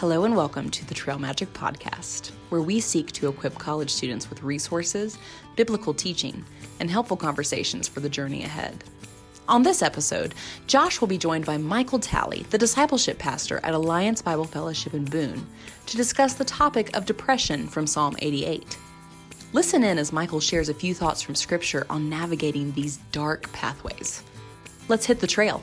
Hello and welcome to the Trail Magic Podcast, where we seek to equip college students with resources, biblical teaching, and helpful conversations for the journey ahead. On this episode, Josh will be joined by Michael Talley, the discipleship pastor at Alliance Bible Fellowship in Boone, to discuss the topic of depression from Psalm 88. Listen in as Michael shares a few thoughts from Scripture on navigating these dark pathways. Let's hit the trail.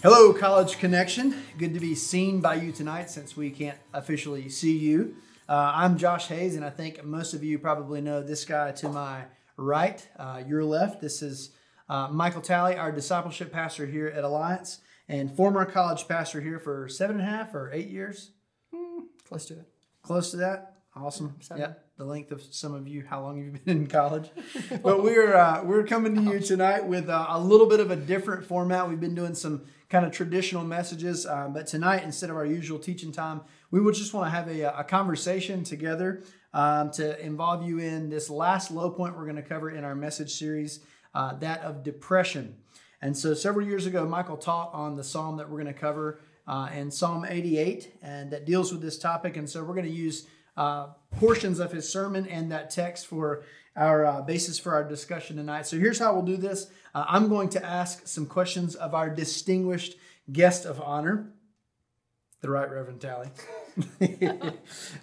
Hello, College Connection. Good to be seen by you tonight since we can't officially see you. Uh, I'm Josh Hayes, and I think most of you probably know this guy to my right, uh, your left. This is uh, Michael Talley, our discipleship pastor here at Alliance, and former college pastor here for seven and a half or eight years. Mm, close to it. Close to that. Awesome. Yeah, the length of some of you, how long you've been in college. but we're uh, we're coming to you tonight with uh, a little bit of a different format. We've been doing some kind of traditional messages, uh, but tonight instead of our usual teaching time, we would just want to have a, a conversation together um, to involve you in this last low point we're going to cover in our message series, uh, that of depression. And so several years ago, Michael taught on the psalm that we're going to cover uh, in Psalm 88, and that deals with this topic. And so we're going to use uh, portions of his sermon and that text for our uh, basis for our discussion tonight. So here's how we'll do this uh, I'm going to ask some questions of our distinguished guest of honor, the Right Reverend Talley.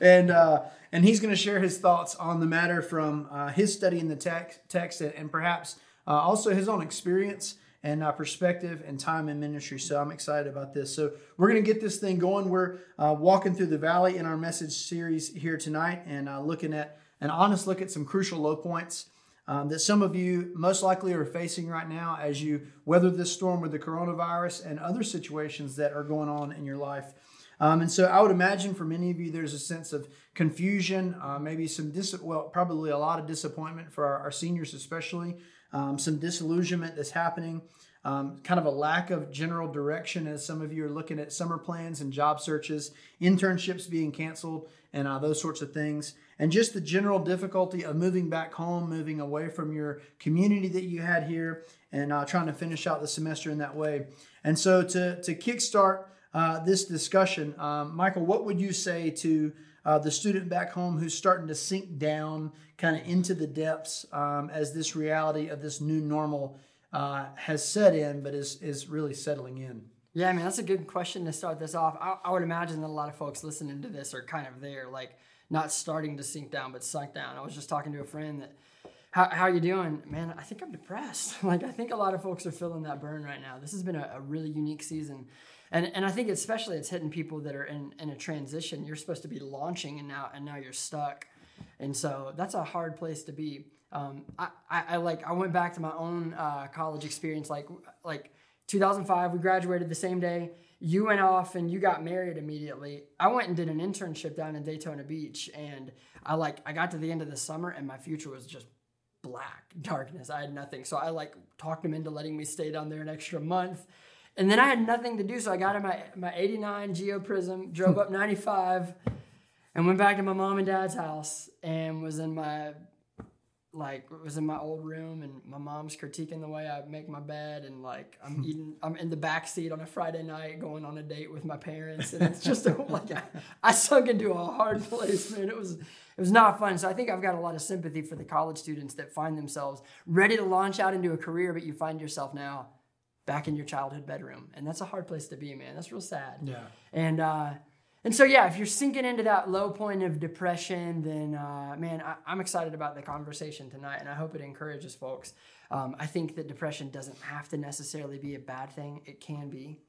and uh, and he's going to share his thoughts on the matter from uh, his study in the text, text and, perhaps uh, also his own experience and uh, perspective and time in ministry. So I'm excited about this. So we're going to get this thing going. We're uh, walking through the valley in our message series here tonight and uh, looking at an honest look at some crucial low points um, that some of you most likely are facing right now as you weather this storm with the coronavirus and other situations that are going on in your life. Um, and so I would imagine for many of you, there's a sense of confusion, uh, maybe some dis- well, probably a lot of disappointment for our, our seniors, especially um, some disillusionment that's happening, um, kind of a lack of general direction as some of you are looking at summer plans and job searches, internships being canceled, and uh, those sorts of things. And just the general difficulty of moving back home, moving away from your community that you had here, and uh, trying to finish out the semester in that way. And so, to, to kickstart uh, this discussion, um, Michael, what would you say to uh, the student back home who's starting to sink down kind of into the depths um, as this reality of this new normal uh, has set in, but is, is really settling in? Yeah, I mean, that's a good question to start this off. I, I, would imagine that a lot of folks listening to this are kind of there, like not starting to sink down, but sunk down. I was just talking to a friend that, how, how are you doing? Man, I think I'm depressed. like, I think a lot of folks are feeling that burn right now. This has been a, a really unique season. And, and I think especially it's hitting people that are in, in a transition. You're supposed to be launching and now, and now you're stuck. And so that's a hard place to be. Um, I, I, I, like I went back to my own uh, college experience. Like like 2005, we graduated the same day. You went off and you got married immediately. I went and did an internship down in Daytona Beach, and I like I got to the end of the summer and my future was just black darkness. I had nothing, so I like talked him into letting me stay down there an extra month. And then I had nothing to do, so I got in my my '89 Geo Prizm, drove up 95 and went back to my mom and dad's house and was in my like was in my old room and my mom's critiquing the way I make my bed and like I'm eating I'm in the back seat on a Friday night going on a date with my parents and it's just a, like I, I sunk into a hard place man. It was it was not fun. So I think I've got a lot of sympathy for the college students that find themselves ready to launch out into a career but you find yourself now back in your childhood bedroom. And that's a hard place to be man. That's real sad. Yeah. And uh and so, yeah, if you're sinking into that low point of depression, then uh, man, I, am excited about the conversation tonight, and I hope it encourages folks. Um, I think that depression doesn't have to necessarily be a bad thing. It can be.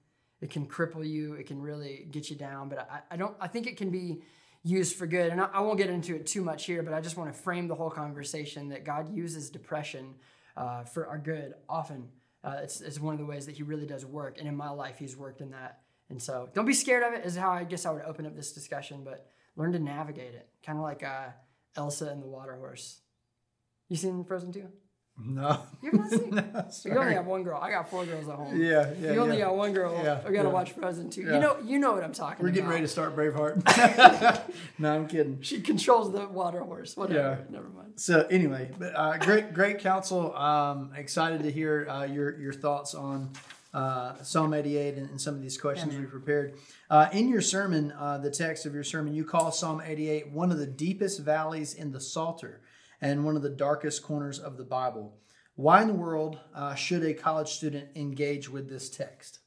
It can cripple you. It can really get you down. But I, I don't. I think it can be used for good. And I, I, won't get into it too much here. But I just want to frame the whole conversation that God uses depression uh, for our good. Often, uh, it's, it's one of the ways that He really does work. And in my life, He's worked in that and so don't be scared of it, is how I guess I would open up this discussion, but learn to navigate it. Kind of like uh, Elsa and the water horse. You seen Frozen 2? No. You've not seen no, You only have one girl. I got four girls at home. Yeah, yeah. You only yeah. got one girl. Yeah, we gotta yeah. watch Frozen 2. Yeah. You know you know what I'm talking about. We're about. getting ready to start Braveheart. no, I'm kidding. She controls the water horse. Whatever. Yeah. Never mind. So anyway, but uh, great great counsel. Um, excited to hear uh, your your thoughts on uh, Psalm 88 and, and, some of these questions yeah, we prepared. Uh, in your sermon, uh, the text of your sermon, you call Psalm 88 one of the deepest valleys in the Psalter and one of the darkest corners of the Bible. Why in the world uh, should a college student engage with this text?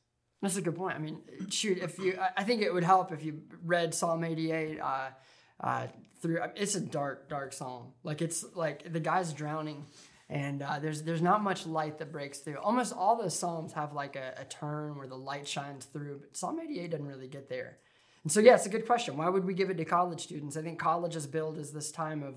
That's a good point. I mean, shoot, if you, I think it would help if you read Psalm 88 uh, uh, through. It's a dark, dark psalm. Like it's like the guy's drowning, and uh, there's there's not much light that breaks through. Almost all the psalms have like a, a turn where the light shines through, but Psalm 88 doesn't really get there. And so, yeah, it's a good question. Why would we give it to college students? I think college is billed as this time of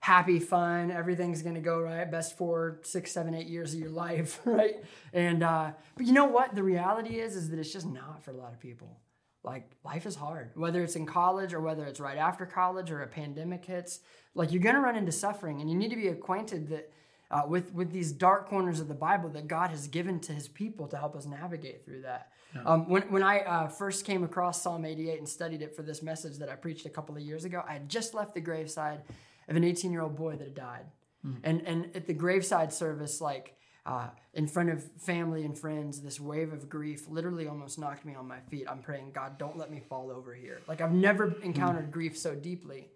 happy, fun, everything's gonna go right, best four, six, seven, eight years of your life, right? And uh, but you know what? The reality is, is that it's just not for a lot of people. Like life is hard, whether it's in college or whether it's right after college or a pandemic hits. Like you're gonna run into suffering, and you need to be acquainted that. Uh, with with these dark corners of the Bible that God has given to His people to help us navigate through that. Yeah. Um, when when I uh, first came across Psalm 88 and studied it for this message that I preached a couple of years ago, I had just left the graveside of an 18 year old boy that had died. Mm. And, and at the graveside service, like uh, in front of family and friends, this wave of grief literally almost knocked me on my feet. I'm praying, God, don't let me fall over here. Like I've never encountered mm. grief so deeply.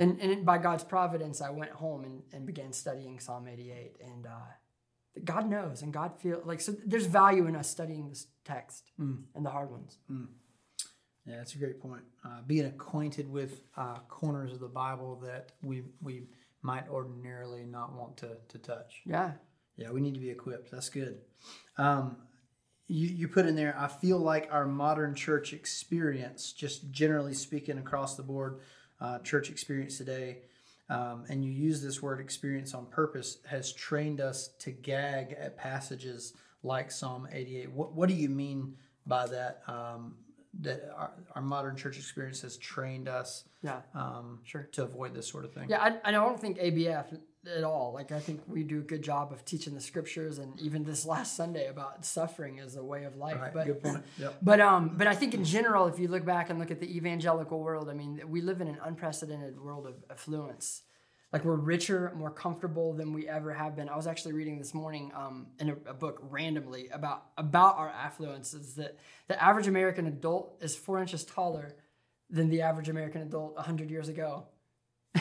And, and by God's providence, I went home and, and began studying Psalm 88. And uh, God knows, and God feels like so. There's value in us studying this text mm. and the hard ones. Mm. Yeah, that's a great point. Uh, being acquainted with uh, corners of the Bible that we we might ordinarily not want to to touch. Yeah. Yeah, we need to be equipped. That's good. Um, you, you put in there, I feel like our modern church experience, just generally speaking across the board, uh, church experience today, um, and you use this word experience on purpose, has trained us to gag at passages like Psalm 88. What, what do you mean by that? Um, that our, our modern church experience has trained us yeah. um, sure. to avoid this sort of thing. Yeah I, I don't think abf at all. Like i think we do a good job of teaching the scriptures and even this last sunday about suffering as a way of life right, but good point yep. but um but i think in general if you look back and look at the evangelical world i mean we live in an unprecedented world of affluence like we're richer, more comfortable than we ever have been. I was actually reading this morning um, in a, a, book randomly about about our affluences that the average American adult is four inches taller than the average American adult hundred years ago.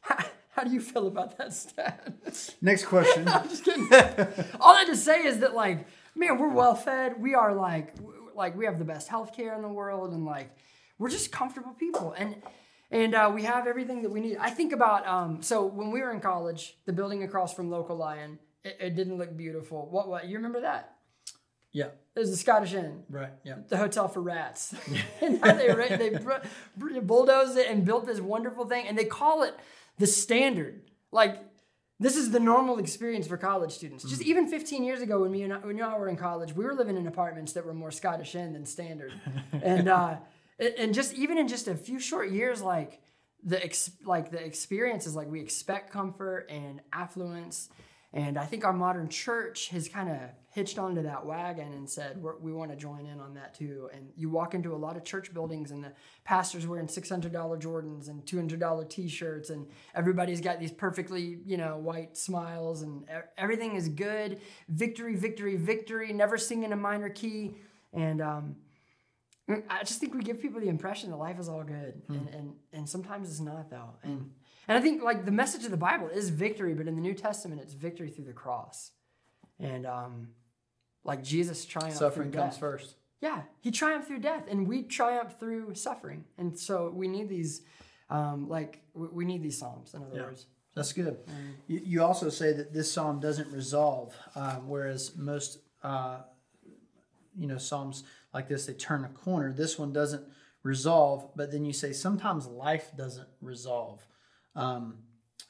how, how, do you feel about that stat? Next question. I'm just kidding. All I to say is that like, man, we're well fed. We are like, like we have the best healthcare in the world, and like, we're just comfortable people and and uh, we have everything that we need. I think about um, so when we were in college, the building across from Local Lion, it, it didn't look beautiful. What? What? You remember that? Yeah. It was the Scottish Inn. Right. Yeah. The hotel for rats. and they they bulldozed it and built this wonderful thing, and they call it the standard. Like this is the normal experience for college students. Just mm. even 15 years ago, when me and I, when you and I were in college, we were living in apartments that were more Scottish Inn than standard, and. Uh, and just even in just a few short years like the ex, like the experiences like we expect comfort and affluence. And i think our modern church has kind of hitched onto that wagon and said we want to join in on that too. And you walk into a lot of church buildings and the pastors wearing $600 jordans and $200 t-shirts and everybody's got these perfectly you know white smiles and everything is good. Victory victory victory. Never sing in a minor key. And um, I just think we give people the impression that life is all good, mm. and, and and sometimes it's not though. And mm. and I think like the message of the Bible is victory, but in the New Testament, it's victory through the cross, and um, like Jesus triumphed. Suffering comes first. Yeah, he triumphed through death, and we triumph through suffering, and so we need these, um, like we need these psalms. In other yeah. words. That's good. Mm. You, you, also say that this psalm doesn't resolve, um, whereas most, uh, you know, psalms like this, they turn a corner. This one doesn't resolve, but then you say sometimes life doesn't resolve. Um,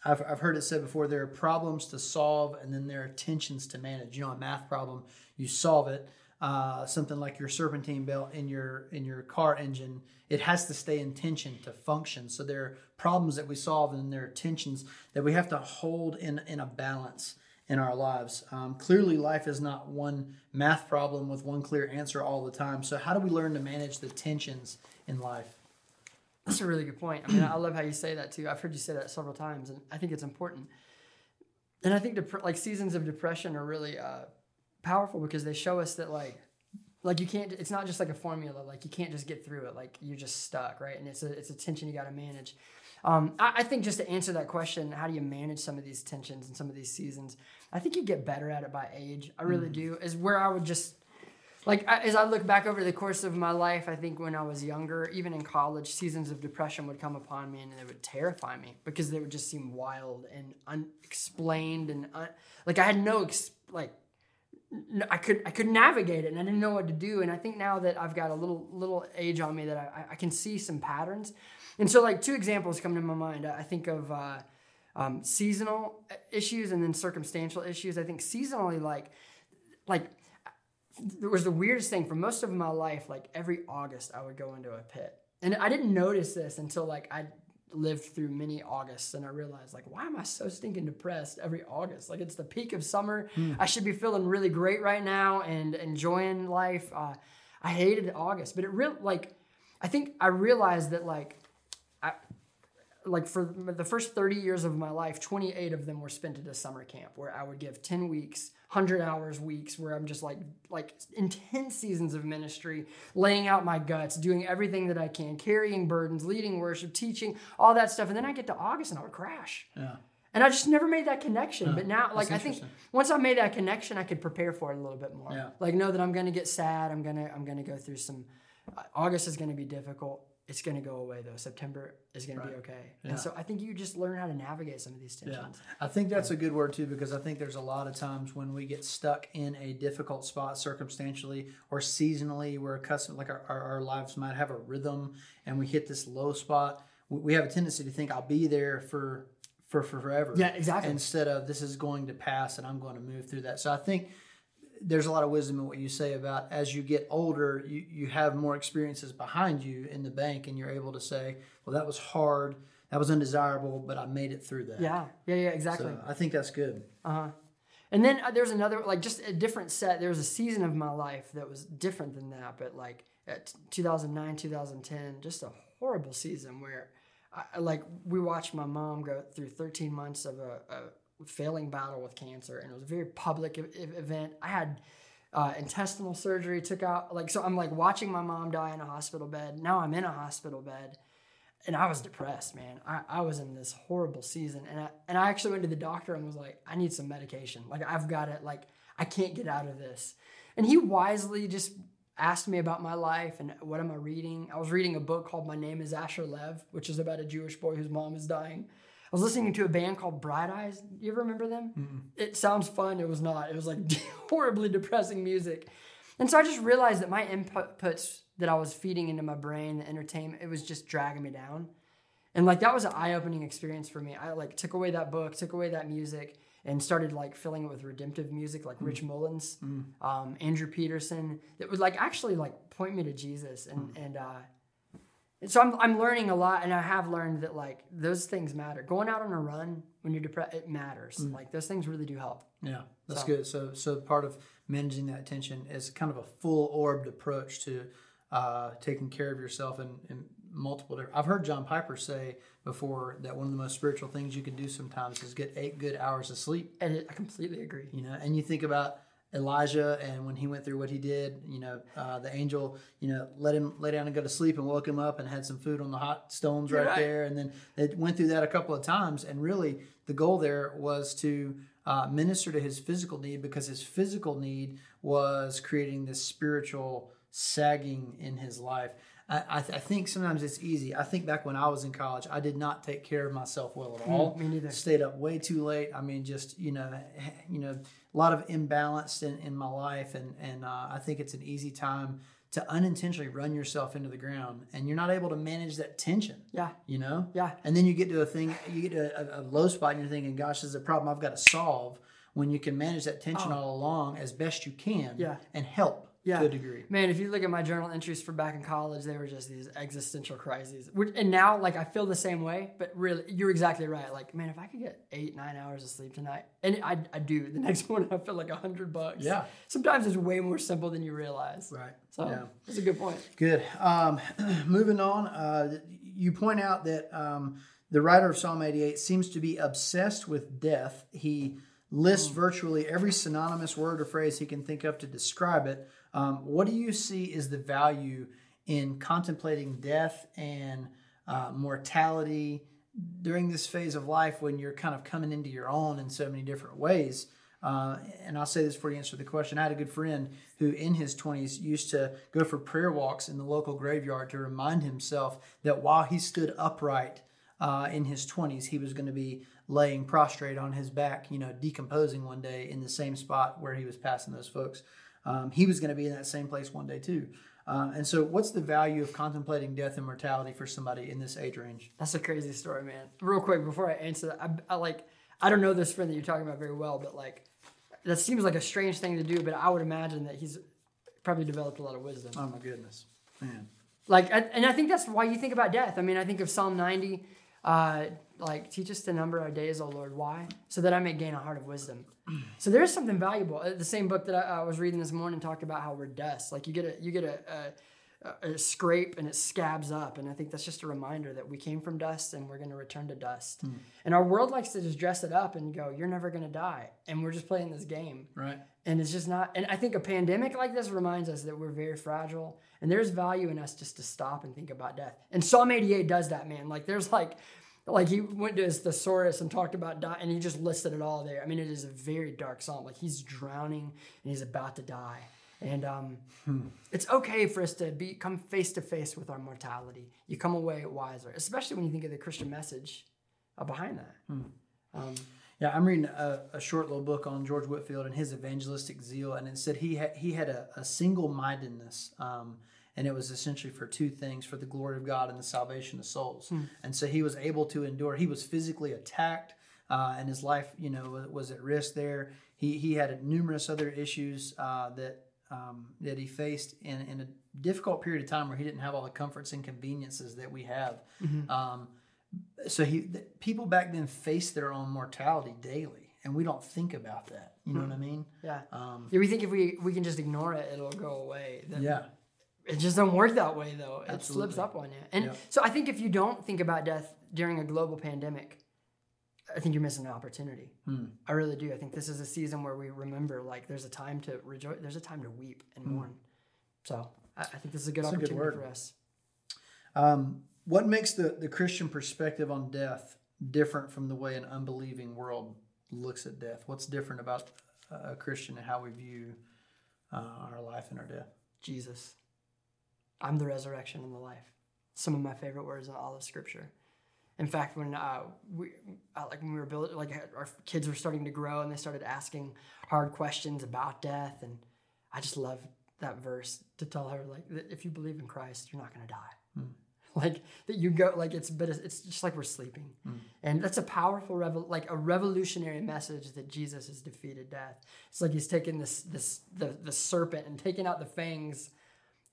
I've, I've heard it said before there are problems to solve and then there are tensions to manage. You know, a math problem, you solve it. Uh, something like your serpentine belt in your in your car engine, it has to stay in tension to function. So there are problems that we solve and there are tensions that we have to hold in in a balance in our lives. Um, clearly, life is not one math problem with one clear answer all the time. So, how do we learn to manage the tensions in life? That's a really good point. I mean, I love how you say that too. I've heard you say that several times, and I think it's important. And I think dep- like seasons of depression are really uh, powerful because they show us that like like you can't it's not just like a formula like you can't just get through it like you're just stuck right and it's a it's a tension you got to manage um, I, I, think just to answer that question how do you manage some of these tensions and some of these seasons? I think you get better at it by age. I really mm. do. Is where i would just like as i look back over the course of my life i think when i was younger even in college seasons of depression would come upon me and they would terrify me because they would just seem wild and unexplained and un- like i had no ex- like I could I could navigate it and I didn't know what to do. And I think now that I've got a little little age on me that I, I can see some patterns and so like two examples come to my mind I think of uh, um, seasonal issues and then circumstantial issues I think seasonally like like it was the weirdest thing for most of my life like every August I would go into a pit and I didn't notice this until like I lived through many Augusts and I realized like why am I so stinking depressed every August? Like it's the peak of summer. Mm. I should be feeling really great right now and enjoying life. Uh, I hated August, but it really like I think I realized that like like for the first 30 years of my life, 28 of them were spent at a summer camp where I would give 10 weeks 100 hours weeks where I'm just like like intense seasons of ministry, laying out my guts, doing everything that I can, carrying burdens, leading worship, teaching, all that stuff. And then I get to August and I would crash. Yeah. And I just never made that connection. Yeah, but now, like I think once I made that connection, I could prepare for it a little bit more. Yeah. Like know that I'm gonna get sad. I'm gonna I'm gonna go through some. Uh, August is gonna be difficult it's going to go away though. September is going right. to be okay. Yeah. And so I think you just learn how to navigate some of these tensions. Yeah. I think that's a good word too because I think there's a lot of times when we get stuck in a difficult spot circumstantially or seasonally we're accustomed, like our, our, our lives might have a rhythm and we hit this low spot. We have a tendency to think I'll be there for for, for forever. Yeah, exactly. Instead of this is going to pass and I'm going to move through that. So I think there's a lot of wisdom in what you say about as you get older, you, you have more experiences behind you in the bank, and you're able to say, well, that was hard, that was undesirable, but I made it through that. Yeah, yeah, yeah, exactly. So I think that's good. Uh huh. And then uh, there's another, like just a different set. There was a season of my life that was different than that, but like at 2009, 2010, just a horrible season where, I, like, we watched my mom go through 13 months of a, a failing battle with cancer, and it was a very public event. I had uh, intestinal surgery, took out like so. I'm like watching my mom die in a hospital bed. Now I'm in a hospital bed, and I was depressed, man. I, I was in this horrible season, and I and I actually went to the doctor and was like, I need some medication. Like I've got it. Like I can't get out of this. And he wisely just asked me about my life and what am I reading. I was reading a book called My Name Is Asher Lev, which is about a Jewish boy whose mom is dying. I was listening to a band called Bright Eyes. You ever remember them? Mm-mm. It sounds fun. It was not. It was like horribly depressing music. And so I just realized that my inputs that I was feeding into my brain, the entertainment, it was just dragging me down. And like that was an eye-opening experience for me. I like took away that book, took away that music, and started like filling it with redemptive music like mm. Rich Mullins, mm. um, Andrew Peterson, that would like actually like point me to Jesus. And mm. and uh, so I'm, I'm learning a lot and i have learned that like those things matter. Going out on a run when you're depressed it matters. Mm. like those things really do help. Yeah that's so. good. So so part of managing that tension is kind of a full orbed approach to uh, taking care of yourself in, in multiple different i've heard john piper say before that one of the most spiritual things you can do sometimes is get eight good hours of sleep. And i completely agree. You know and you think about Elijah and when he went through what he did, you know, uh, the angel, you know, let him lay down and go to sleep and woke him up and had some food on the hot stones right, right. there. And then they went through that a couple of times. And really, the goal there was to uh, minister to his physical need because his physical need was creating this spiritual sagging in his life. I, I, th- I, think sometimes it's easy. I think back when I was in college, I did not take care of myself well at mm, all. Me neither. Stayed up way too late. I mean, just you know, you know, a lot of imbalance in, in my life, and and uh, I think it's an easy time to unintentionally run yourself into the ground, and you're not able to manage that tension. Yeah, you know. Yeah, and then you get to a thing, you get to a, a low spot, and you're thinking, "Gosh, this is a problem I've got to solve." When you can manage that tension oh. all along as best you can, yeah. and help yeah. to a degree. Man, if you look at my journal entries for back in college, they were just these existential crises. And now, like, I feel the same way, but really, you're exactly right. Like, man, if I could get eight, nine hours of sleep tonight, and I, I do, the next morning I feel like a hundred bucks. Yeah. Sometimes it's way more simple than you realize. Right. So, yeah. that's a good point. Good. Um, moving on, uh, you point out that um, the writer of Psalm 88 seems to be obsessed with death. He lists virtually every synonymous word or phrase he can think of to describe it. Um, what do you see is the value in contemplating death and uh, mortality during this phase of life when you're kind of coming into your own in so many different ways? Uh, and I'll say this before you answer the question. I had a good friend who, in his 20s, used to go for prayer walks in the local graveyard to remind himself that while he stood upright uh, in his 20s, he was going to be laying prostrate on his back, you know, decomposing one day in the same spot where he was passing those folks. Um, he was going to be in that same place one day too. Uh, and so, what's the value of contemplating death and mortality for somebody in this age range? That's a crazy story, man. Real quick before I answer that, I, I like I don't know this friend that you're talking about very well, but like that seems like a strange thing to do, but I would imagine that he's probably developed a lot of wisdom. Oh my goodness, man! Like, and I think that's why you think about death. I mean, I think of Psalm 90, uh, like teach us to number our days, O Lord. Why? So that I may gain a heart of wisdom. So there's something valuable. Uh, the same book that I, I was reading this morning talked about how we're dust. Like you get a you get a, a a scrape and it scabs up. And I think that's just a reminder that we came from dust and we're going to return to dust. Mm. And our world likes to just dress it up and go, you're never going to die. And we're just playing this game. Right. And it's just not, and I think a pandemic like this reminds us that we're very fragile and there's value in us just to stop and think about death. And Psalm 88 does that, man. Like there's like, like he went to his thesaurus and talked about die, and he just listed it all there. I mean, it is a very dark psalm. Like he's drowning and he's about to die. And um, hmm. it's okay for us to be come face to face with our mortality. You come away wiser, especially when you think of the Christian message uh, behind that. Hmm. Um, yeah, I'm reading a, a, short little book on George Whitefield and his evangelistic zeal, and it said he had he had a, a single mindedness, um, and it was essentially for two things: for the glory of God and the salvation of souls. Hmm. And so he was able to endure. He was physically attacked, uh, and his life, you know, was at risk there. He he had numerous other issues uh, that um, that he faced in, in a difficult period of time where he didn't have all the comforts and conveniences that we have. Mm-hmm. Um, so he people back then faced their own mortality daily, and we don't think about that. You know mm-hmm. what I mean? Yeah. Um, yeah. We think if we we can just ignore it, it'll go away. Then yeah. It just doesn't work that way though. It Absolutely. slips up on you. And so I think if you don't think about death during a global pandemic, I think you're missing an opportunity. Hmm. I really do. I think this is a season where we remember like there's a time to rejoice, there's a time to weep and hmm. mourn. So I, I, think this is a good That's opportunity a good for us. Um, what makes the, the Christian perspective on death different from the way an unbelieving world looks at death? What's different about a Christian and how we view uh, our life and our death? Jesus. I'm the resurrection and the life. Some of my favorite words in all of Scripture. In fact, when uh, we uh, like when we were building, like our kids were starting to grow and they started asking hard questions about death, and I just love that verse to tell her like if you believe in Christ, you're not going to die. Mm. Like that you go like it's but it's just like we're sleeping, mm. and that's a powerful revel like a revolutionary message that Jesus has defeated death. It's like he's taken this this the the serpent and taken out the fangs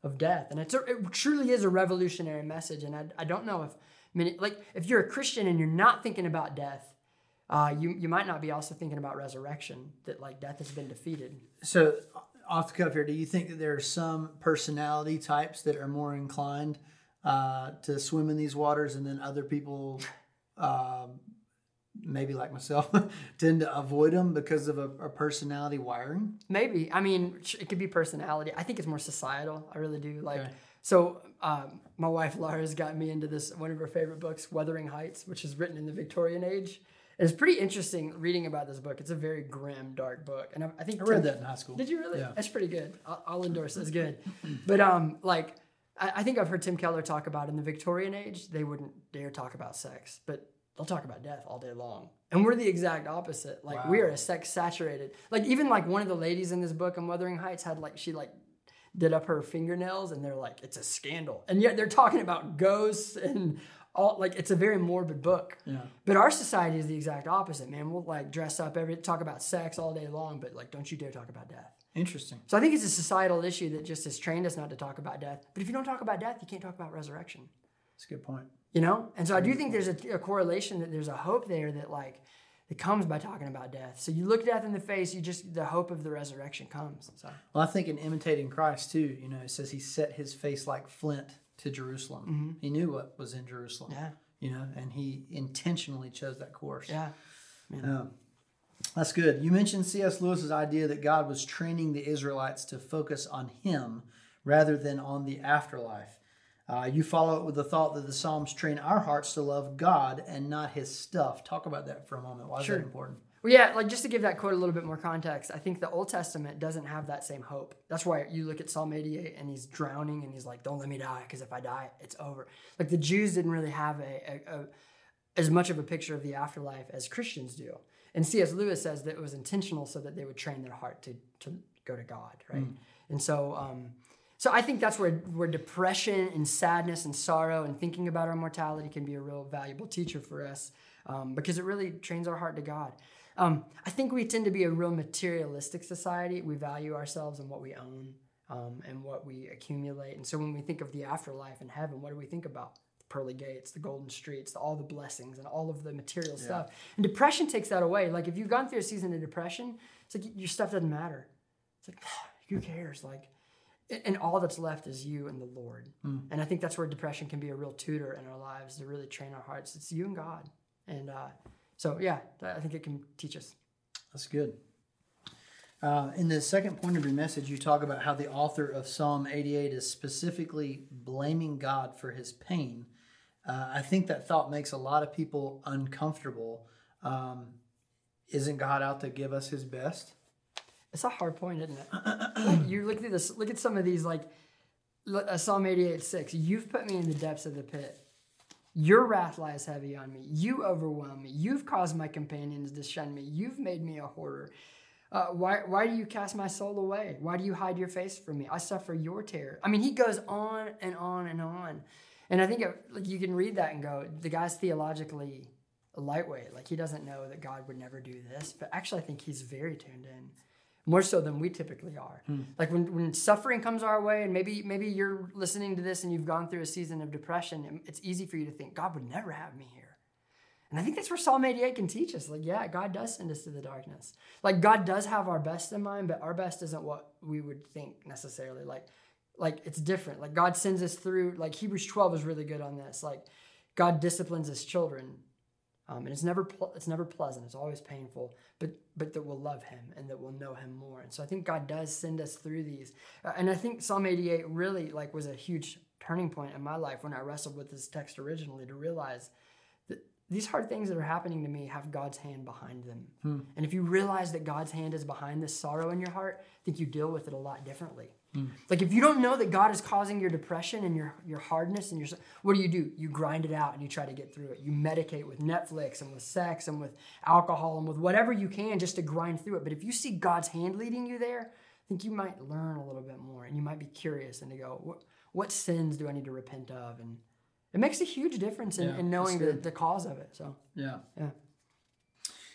of death, and it's a, it truly is a revolutionary message. And I I don't know if like if you're a Christian and you're not thinking about death, uh, you you might not be also thinking about resurrection. That like death has been defeated. So, off the cuff here, do you think that there are some personality types that are more inclined uh, to swim in these waters, and then other people, uh, maybe like myself, tend to avoid them because of a, a, personality wiring? Maybe. I mean, it could be personality. I think it's more societal. I really do. Like. Okay so um, my wife Laura's got me into this one of her favorite books, Wuthering Heights, which is written in the Victorian age. It's pretty interesting reading about this book. It's a very grim, dark book, and I, I think I read that in high school. Did you really? Yeah. That's pretty good. I'll, I'll endorse. It's good. but um, like I, I think I've heard Tim Keller talk about in the Victorian age, they wouldn't dare talk about sex, but they'll talk about death all day long. And we're the exact opposite. Like wow. we are a sex saturated. Like even like one of the ladies in this book on Wuthering Heights had like she like did up her fingernails and they're like it's a scandal. And yet they're talking about ghosts and all like it's a very morbid book. Yeah. But our society is the exact opposite man. We'll like dress up every talk about sex all day long but like don't you dare talk about death. Interesting. So i think it's a societal issue that just has trained us not to talk about death. But if you don't talk about death you can't talk about resurrection. That's a good point you know and so i do think there's a, a correlation that there's a hope there that like it comes by talking about death. So you look death in the face, you just the hope of the resurrection comes. So. Well, I think in imitating Christ too, you know, it says he set his face like flint to Jerusalem. Mm-hmm. He knew what was in Jerusalem. Yeah. You know, and he intentionally chose that course. Yeah. Um, That's good. You mentioned C.S. Lewis's idea that God was training the Israelites to focus on Him rather than on the afterlife. Uh, you follow it with the thought that the Psalms train our hearts to love God and not His stuff. Talk about that for a moment. Why is Sure. that important? Well, yeah, like just to give that quote a little bit more context, I think the Old Testament doesn't have that same hope. That's why you look at Psalm 88 and he's drowning and he's like, "Don't let me die, because if I die, it's over." Like the Jews didn't really have a, a, a as much of a picture of the afterlife as Christians do. And C.S. Lewis says that it was intentional so that they would train their heart to to go to God, right? And so, um, so I think that's where where depression and sadness and sorrow and thinking about our mortality can be a real valuable teacher for us um, because it really trains our heart to God. Um, I think we tend to be a real materialistic society. We value ourselves and what we own um, and what we accumulate. And so when we think of the afterlife and heaven, what do we think about? The pearly gates, the golden streets, the, all the blessings, and all of the material stuff. And depression takes that away. Like if you've gone through a season of depression, it's like your stuff doesn't matter. It's like who cares? Like, and all that's left is you and the Lord. And I think that's where depression can be a real tutor in our lives to really train our hearts. It's you and God. And uh, so, yeah, I think it can teach us. That's good. Uh, in the second point of your message, you talk about how the author of Psalm 88 is specifically blaming God for his pain. Uh, I think that thought makes a lot of people uncomfortable. Um, isn't God out to give us his best? It's a hard point, isn't it? like you look at this. Look at some of these, like uh, Psalm eighty-eight six. You've put me in the depths of the pit. Your wrath lies heavy on me. You overwhelm me. You've caused my companions to shun me. You've made me a hoarder. Uh, why, why do you cast my soul away? Why do you hide your face from me? I suffer your terror. I mean, he goes on and on and on. And I think it, like, you can read that and go, the guy's theologically lightweight. Like, he doesn't know that God would never do this. But actually, I think he's very tuned in more so than we typically are. Hmm. Like when, when suffering comes our way, and maybe maybe you're listening to this and you've gone through a season of depression, it's easy for you to think God would never have me here. And I think that's where Psalm 88 can teach us. Like, yeah, God does send us to the darkness. Like God does have our best in mind, but our best isn't what we would think necessarily. Like, like it's different. Like God sends us through. Like Hebrews 12 is really good on this. Like God disciplines His children um, and it's never ple- it's never pleasant. It's always painful, but but that we'll love Him and that we'll know Him more. And so I think God does send us through these. Uh, and I think Psalm 88 really like was a huge turning point in my life when I wrestled with this text originally to realize that these hard things that are happening to me have God's hand behind them. And if you realize that God's hand is behind this sorrow in your heart, I think you deal with it a lot differently. Like if you don't know that God is causing your depression and your your hardness and your what do you do? You grind it out and you try to get through it. You medicate with Netflix and with sex and with alcohol and with whatever you can just to grind through it. But if you see God's hand leading you there, I think you might learn a little bit more and you might be curious and to go, what what sins do I need to repent of? And it makes a huge difference in, Yeah, in knowing the, the cause of it. So Yeah. yeah.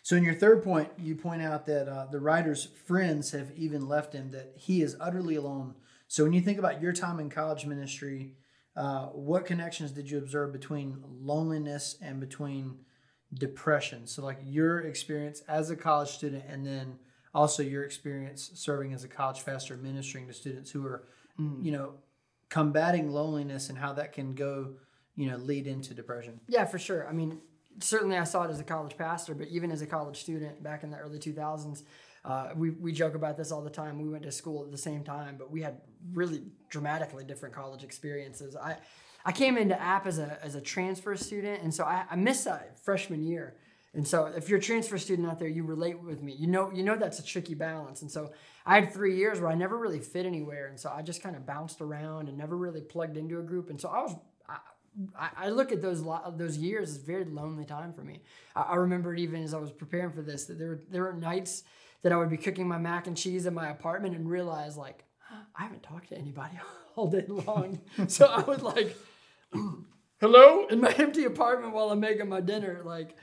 So, in your third point, you point out that uh, the writer's friends have even left him, that he is utterly alone. So, when you think about your time in college ministry, uh, what connections did you observe between loneliness and between depression? So, like your experience as a college student, and then also your experience serving as a college pastor, ministering to students who are, you know, combating loneliness and how that can go, you know, lead into depression. Yeah, for sure. I mean, certainly I saw it as a college pastor, but even as a college student back in the early 2000s, uh, we, we joke about this all the time. We went to school at the same time, but we had really dramatically different college experiences. I, I came into App as a, as a transfer student, and so I, I missed that freshman year. And so if you're a transfer student out there, you relate with me. You know, you know that's a tricky balance. And so I had three years where I never really fit anywhere, and so I just kind of bounced around and never really plugged into a group. And so I was I, look at those lo- those years as a very lonely time for me. I, I remember even as I was preparing for this that there were there were nights that I would be cooking my mac and cheese in my apartment and realize like I haven't talked to anybody all day long. so I would like hello in my empty apartment while I'm making my dinner like.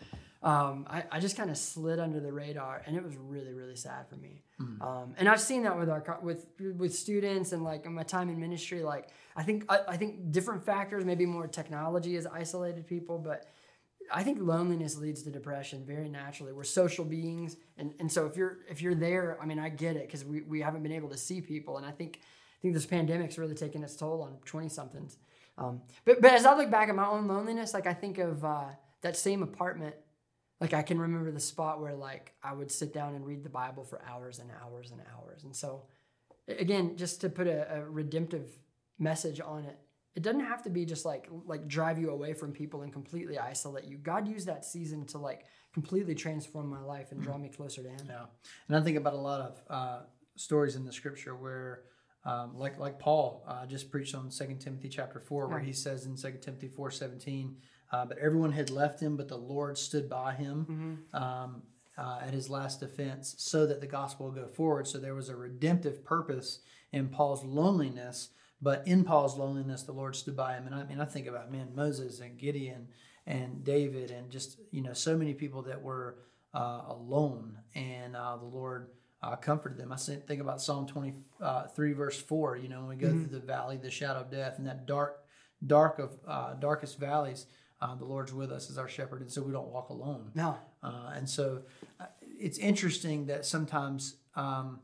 Um, I, I just kind of slid under the radar, and it was really, really sad for me. Um, and I've seen that with our with with students and like in my time in ministry. Like I think I, I think different factors, maybe more technology has isolated people, but I think loneliness leads to depression very naturally. We're social beings, and, and so if you're if you're there, I mean, I get it because we, we haven't been able to see people, and I think I think this pandemic's really taken its toll on twenty somethings. Um, but but as I look back at my own loneliness, like I think of uh, that same apartment Like I can remember the spot where like I would sit down and read the Bible for hours and hours and hours. And so again, just to put a, a redemptive message on it, it doesn't have to be just like like drive you away from people and completely isolate you. God used that season to like completely transform my life and draw me closer to Him. Yeah, and I think about a lot of uh, stories in the Scripture where, um, like like Paul uh, just preached on Second Timothy chapter four, where he says in Second Timothy four seventeen, uh, but everyone had left him, but the Lord stood by him. Mm-hmm. Um, uh, at his last defense, so that the gospel would go forward. So there was a redemptive purpose in Paul's loneliness, but in Paul's loneliness, the Lord stood by him. And I mean, I think about man, Moses and Gideon and David, and just you know, so many people that were uh, alone, and uh, the Lord uh, comforted them. I think about Psalm 23, uh, verse four. You know, when we go mm-hmm. through the valley, the shadow of death, and that dark, dark of uh, darkest valleys uh, the Lord's with us as our shepherd, and so we don't walk alone. No. Uh, and so uh, it's interesting that sometimes um,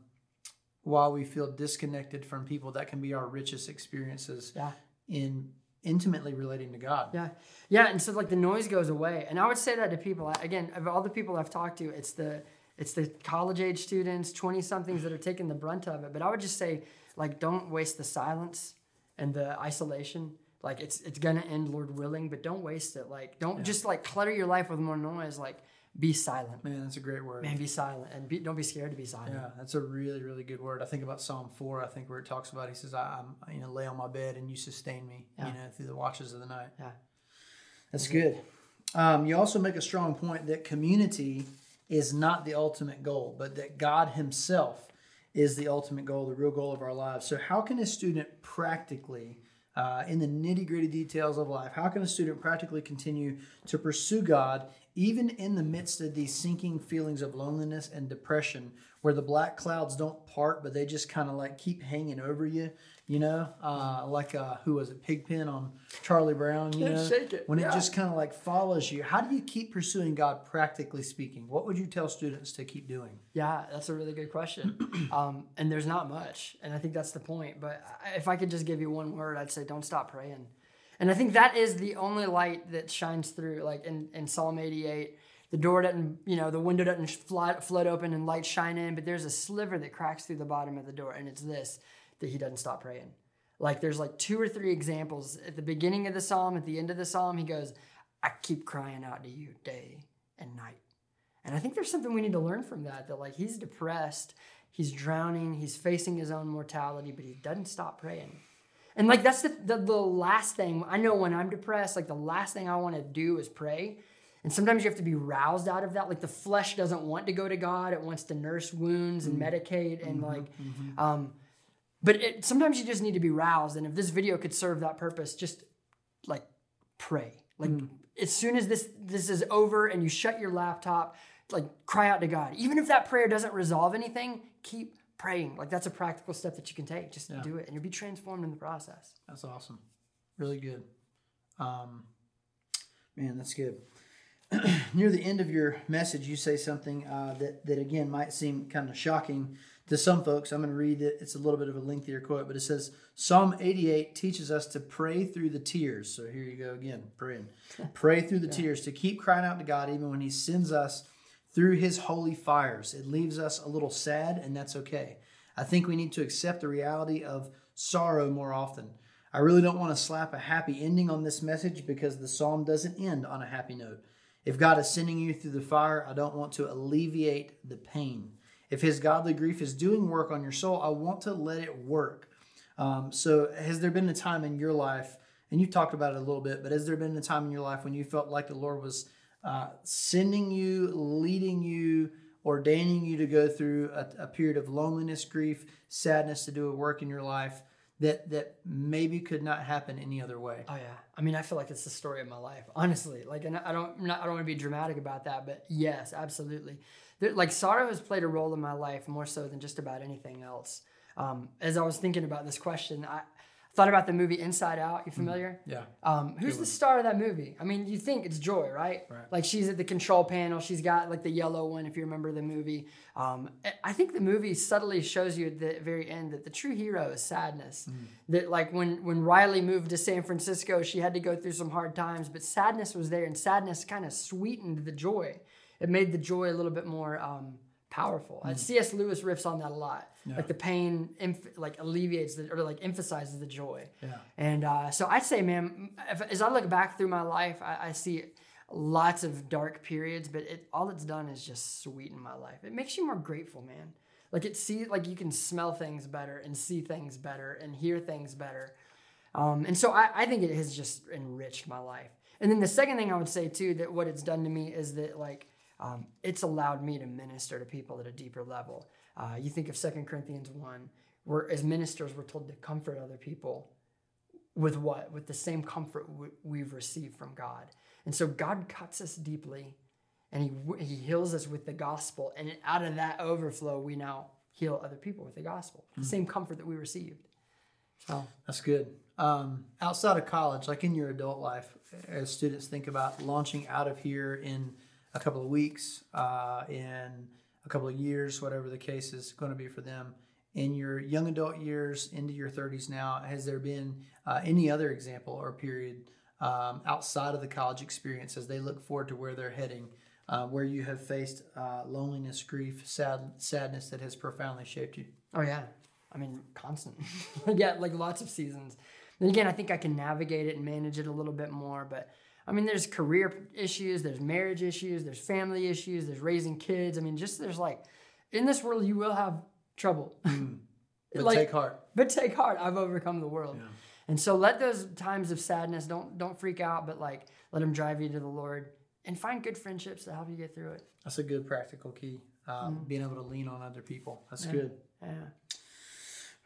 while we feel disconnected from people, that can be our richest experiences yeah. in intimately relating to God. Yeah. Yeah. And so like the noise goes away. And I would say that to people, again, of all the people I've talked to, it's the, it's the college age students, 20 somethings that are taking the brunt of it. But I would just say, like, don't waste the silence and the isolation like it's it's gonna end, Lord willing, but don't waste it. Like don't yeah. just like clutter your life with more noise. Like be silent. Man, that's a great word. Man, be silent and be, don't be scared to be silent. Yeah, that's a really really good word. I think about Psalm four. I think where it talks about he says, I, am you know lay on my bed and you sustain me. Yeah. You know through the watches of the night. Yeah, that's mm-hmm. good. Um, you also make a strong point that community is not the ultimate goal, but that God Himself is the ultimate goal, the real goal of our lives. So, how can a student practically uh, in the nitty gritty details of life. How can a student practically continue to pursue God even in the midst of these sinking feelings of loneliness and depression where the black clouds don't part, but they just kind of like keep hanging over you? You know, uh, like uh, who was it, Pigpen on Charlie Brown, you know, it. when yeah. it just kind of like follows you. How do you keep pursuing God practically speaking? What would you tell students to keep doing? Yeah, that's a really good question. um, and there's not much, and I think that's the point. But if I could just give you one word, I'd say don't stop praying. And I think that is the only light that shines through. Like in, in Psalm 88, the door doesn't, you know, the window doesn't flood, flood open and light shine in, but there's a sliver that cracks through the bottom of the door, and it's this that he doesn't stop praying. Like there's like two or three examples at the beginning of the psalm, at the end of the psalm, he goes, I keep crying out to you day and night. And I think there's something we need to learn from that that like he's depressed, he's drowning, he's facing his own mortality, but he doesn't stop praying. And like that's the, the, the last thing I know when I'm depressed, like the last thing I want to do is pray. And sometimes you have to be roused out of that. Like the flesh doesn't want to go to God; it wants to nurse wounds and mm-hmm. medicate and mm-hmm, like. Mm-hmm. Um, but it, sometimes you just need to be roused. And if this video could serve that purpose, just like pray. Like mm. as soon as this this is over and you shut your laptop, like cry out to God. Even if that prayer doesn't resolve anything, keep praying. Like that's a practical step that you can take. Just yeah. do it, and you'll be transformed in the process. That's awesome. Really good. Um, man, that's good. Near the end of your message, you say something uh, that that again might seem kind of shocking to some folks, I'm going to read it. It's a little bit of a lengthier quote, but it says Psalm 88 teaches us to pray through the tears. So here you go again, praying. pray through the yeah. tears, to keep crying out to God even when He sends us through His holy fires. It leaves us a little sad, and that's okay. I think we need to accept the reality of sorrow more often. I really don't want to slap a happy ending on this message because the psalm doesn't end on a happy note. If God is sending you through the fire, I don't want to alleviate the pain. If his godly grief is doing work on your soul, I want to let it work. Um, so, has there been a time in your life, and you talked about it a little bit, but has there been a time in your life when you felt like the Lord was uh, sending you, leading you, ordaining you to go through a, a period of loneliness, grief, sadness to do a work in your life? that that maybe could not happen any other way. Oh yeah, I mean, I feel like it's the story of my life, honestly. Like, and I don't, not, I don't want to be dramatic about that, but yes, absolutely there, like sorrow has played a role in my life more so than just about anything else. Um, as I was thinking about this question, I thought about the movie Inside Out. You mm-hmm. familiar? Yeah. Um, who's Good the one. star of that movie? I mean, you think it's Joy, right? Right. Like she's at the control panel. She's got like the yellow one, if you remember the movie. Um, I think the movie subtly shows you at the very end that the true hero is sadness. Mm. That like when when Riley moved to San Francisco, she had to go through some hard times, but sadness was there, and sadness kind of sweetened the joy. It made the joy a little bit more um, powerful. And C.S. Lewis riffs on that a lot. Like the pain, inf- like alleviates the, or like emphasizes the joy. Yeah. And uh, so I'd say, man, if, as I look back through my life, I, I see lots of dark periods, but it all it's done is just sweeten my life. It makes you more grateful, man. Like it see like you can smell things better and see things better and hear things better. Um, and so I, I think it has just enriched my life. And then the second thing I would say too that what it's done to me is that like um, it's allowed me to minister to people at a deeper level. Uh, you think of Second Corinthians one, where as ministers we're told to comfort other people with what? With the same comfort w- we've received from God. And so God cuts us deeply and he, he heals us with the gospel. And out of that overflow, we now heal other people with the gospel. The same comfort that we received. So, That's good. Um, outside of college, like in your adult life, as students think about launching out of here in a couple of weeks, uh, in a couple of years, whatever the case is going to be for them, in your young adult years into your 30s now, has there been uh, any other example or period um, outside of the college experience as they look forward to where they're heading, uh, where you have faced uh, loneliness, grief, sad, sadness that has profoundly shaped you? oh yeah, I mean, constant. yeah, like lots of seasons. And again, I think I can navigate it and manage it a little bit more. But I mean, there's career issues, there's marriage issues, there's family issues, there's raising kids. I mean, just there's like, in this world, you will have trouble. But Like- take heart. but take heart i've overcome the world and so let those times of sadness don't don't freak out but like let them drive you to the lord and find good friendships to help you get through it That's a good practical key. Um, Being able to lean on other people. That's good. yeah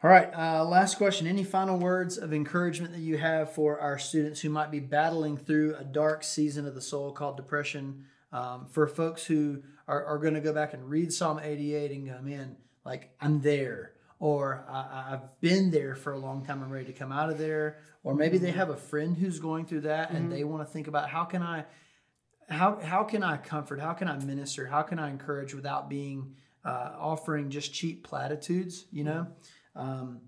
All right. Uh, last question. Any final words of encouragement that you have for our students who might be battling through a dark season of the soul called depression? Um, for folks who are, are going to go back and read Psalm 88 and go, man, like I'm there. Or I, I've been there for a long time. I'm ready to come out of there. Or maybe they have a friend who's going through that and they want to think about how can I how how can I comfort? How can I minister? How can I encourage without being uh, offering just cheap platitudes? You know, um,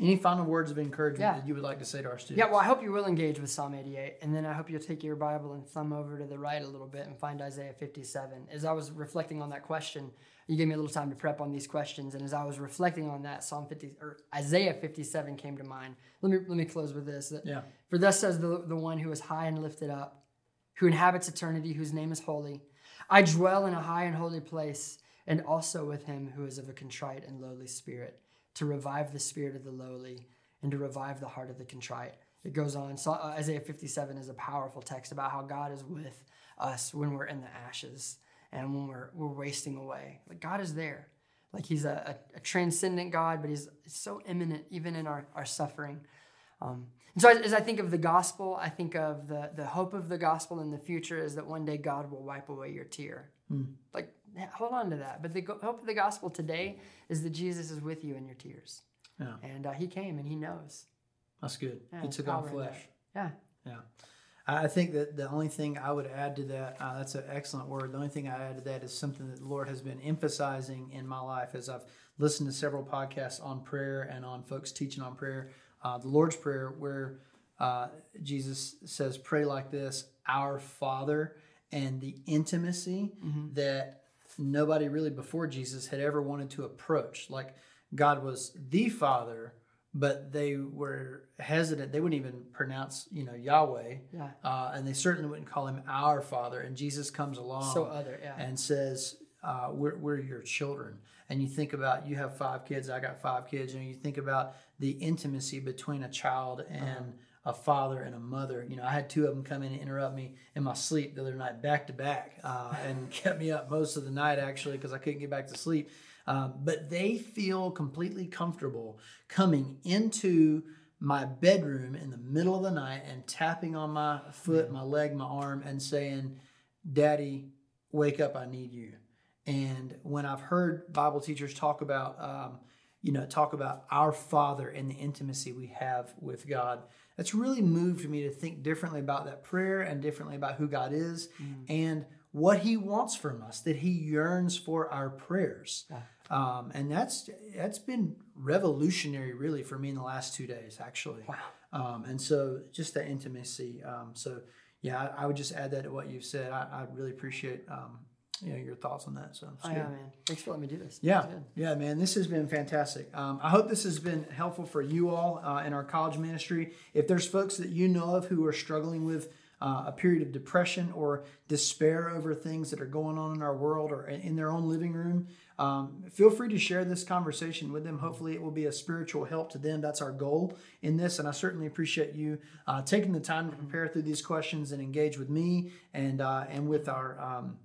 any final words of encouragement Yeah. that you would like to say to our students? yeah well i hope you will engage with psalm 88 and then i hope you'll take your bible and thumb over to the right a little bit and find isaiah 57 as i was reflecting on that question you gave me a little time to prep on these questions and as i was reflecting on that psalm 50 or isaiah 57 came to mind let me let me close with this that Yeah. For thus says the, the one who is high and lifted up, who inhabits eternity, whose name is holy. I dwell in a high and holy place, and also with him who is of a contrite and lowly spirit, to revive the spirit of the lowly and to revive the heart of the contrite. It goes on. So, uh, Isaiah 57 is a powerful text about how God is with us when we're in the ashes and when we're, we're wasting away. Like God is there. Like he's a, a, a transcendent God, but he's so immanent even in our, our suffering. Um, and so as, as I think of the gospel, I think of the, the hope of the gospel in the future is that one day God will wipe away your tear. Like, hold on to that. But the hope of the gospel today is that Jesus is with you in your tears. Yeah. And uh, he came and he knows. That's good. Yeah, he took on power in that. flesh. Yeah. Yeah. I think that the only thing I would add to that, uh, that's an excellent word. The only thing I add to that is something that the Lord has been emphasizing in my life as I've listened to several podcasts on prayer and on folks teaching on prayer. Uh, the Lord's Prayer, where uh, Jesus says, pray like this Our Father, and the intimacy that nobody really before Jesus had ever wanted to approach. Like God was the Father, but they were hesitant. They wouldn't even pronounce, you know, Yahweh, Yeah. uh, and they certainly wouldn't call him our Father. And Jesus comes along So other, yeah. and says, uh, we're, we're your children. And you think about, you have five kids, I got five kids, and you think about the intimacy between a child and a father and a mother. You know, I had two of them come in and interrupt me in my sleep the other night, back to back, uh, and kept me up most of the night actually because I couldn't get back to sleep. Um, but they feel completely comfortable coming into my bedroom in the middle of the night and tapping on my foot, my leg, my arm, and saying, Daddy, wake up, I need you. And when I've heard Bible teachers talk about, um, you know, talk about our Father and the intimacy we have with God, that's really moved me to think differently about that prayer and differently about who God is and what He wants from us. That He yearns for our prayers, um, and that's that's been revolutionary, really, for me in the last two days, actually. Wow. Um, and so, just that intimacy. Um, so, yeah, I, I would just add that to what you've said. I, I really appreciate um, you know, your thoughts on that. So, oh, yeah, man. Thanks for letting me do this. Yeah, yeah, man. This has been fantastic. Um, I hope this has been helpful for you all uh, in our college ministry. If there's folks that you know of who are struggling with uh, a period of depression or despair over things that are going on in our world or in their own living room, um, feel free to share this conversation with them. Hopefully, it will be a spiritual help to them. That's our goal in this. And I certainly appreciate you uh, taking the time to prepare through these questions and engage with me and uh, and with our. Um,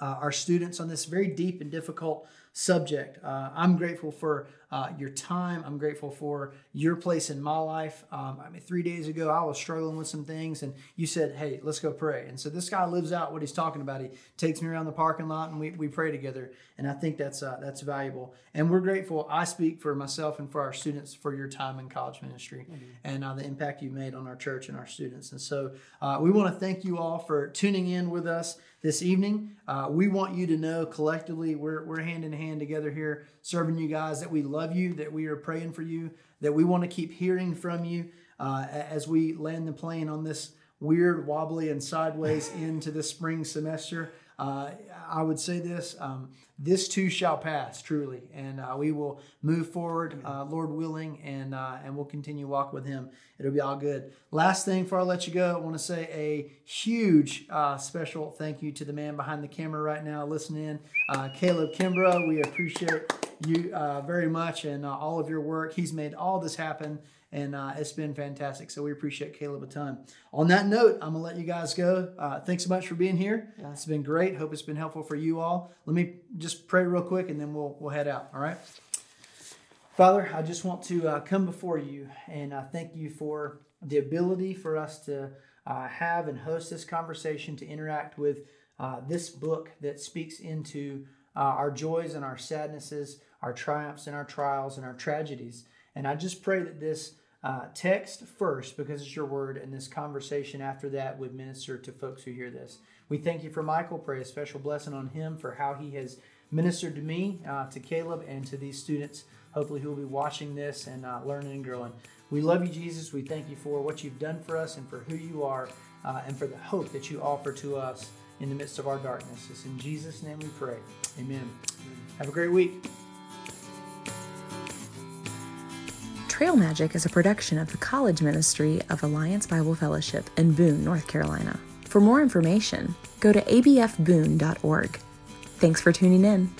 uh, our students on this very deep and difficult subject. Uh, I'm grateful for uh, your time. I'm grateful for your place in my life. Um, I mean, three days ago, I was struggling with some things, and you said, Hey, let's go pray. And so this guy lives out what he's talking about. He takes me around the parking lot and we, we pray together. And I think that's, uh, that's valuable. And we're grateful. I speak for myself and for our students for your time in college ministry mm-hmm. and uh, the impact you've made on our church and our students. And so uh, we want to thank you all for tuning in with us this evening. Uh, we want you to know collectively, we're, we're hand in hand together here serving you guys that we love you, that we are praying for you, that we want to keep hearing from you uh, as we land the plane on this weird, wobbly, and sideways into the spring semester. Uh, I would say this um, this too shall pass, truly, and uh, we will move forward, uh, Lord willing, and uh, and we'll continue walk with Him. It'll be all good. Last thing before I let you go, I want to say a huge uh, special thank you to the man behind the camera right now, listening, uh, Caleb Kimbrough. We appreciate you very much and all of your work. He's made all this happen and uh, it's been fantastic. So we appreciate Caleb a ton. On that note, I'm gonna let you guys go. Uh, thanks so much for being here. Yeah. It's been great. Hope it's been helpful for you all. Let me just pray real quick, and then we'll we'll head out. All right. Father, I just want to uh, come before you and uh, thank you for the ability for us to uh, have and host this conversation, to interact with uh, this book that speaks into our joys and our sadnesses, our triumphs and our trials and our tragedies. And I just pray that this uh, text first, because it's your word, and this conversation after that would minister to folks who hear this. We thank you for Michael. Pray a special blessing on him for how he has ministered to me, uh, to Caleb, and to these students, hopefully, who will be watching this and uh, learning and growing. We love you, Jesus. We thank you for what you've done for us and for who you are, uh, and for the hope that you offer to us in the midst of our darkness. It's in Jesus' name we pray. Amen. Have a great week. Trail Magic is a production of the College Ministry of Alliance Bible Fellowship in Boone, North Carolina. For more information, go to abfboone.org. Thanks for tuning in.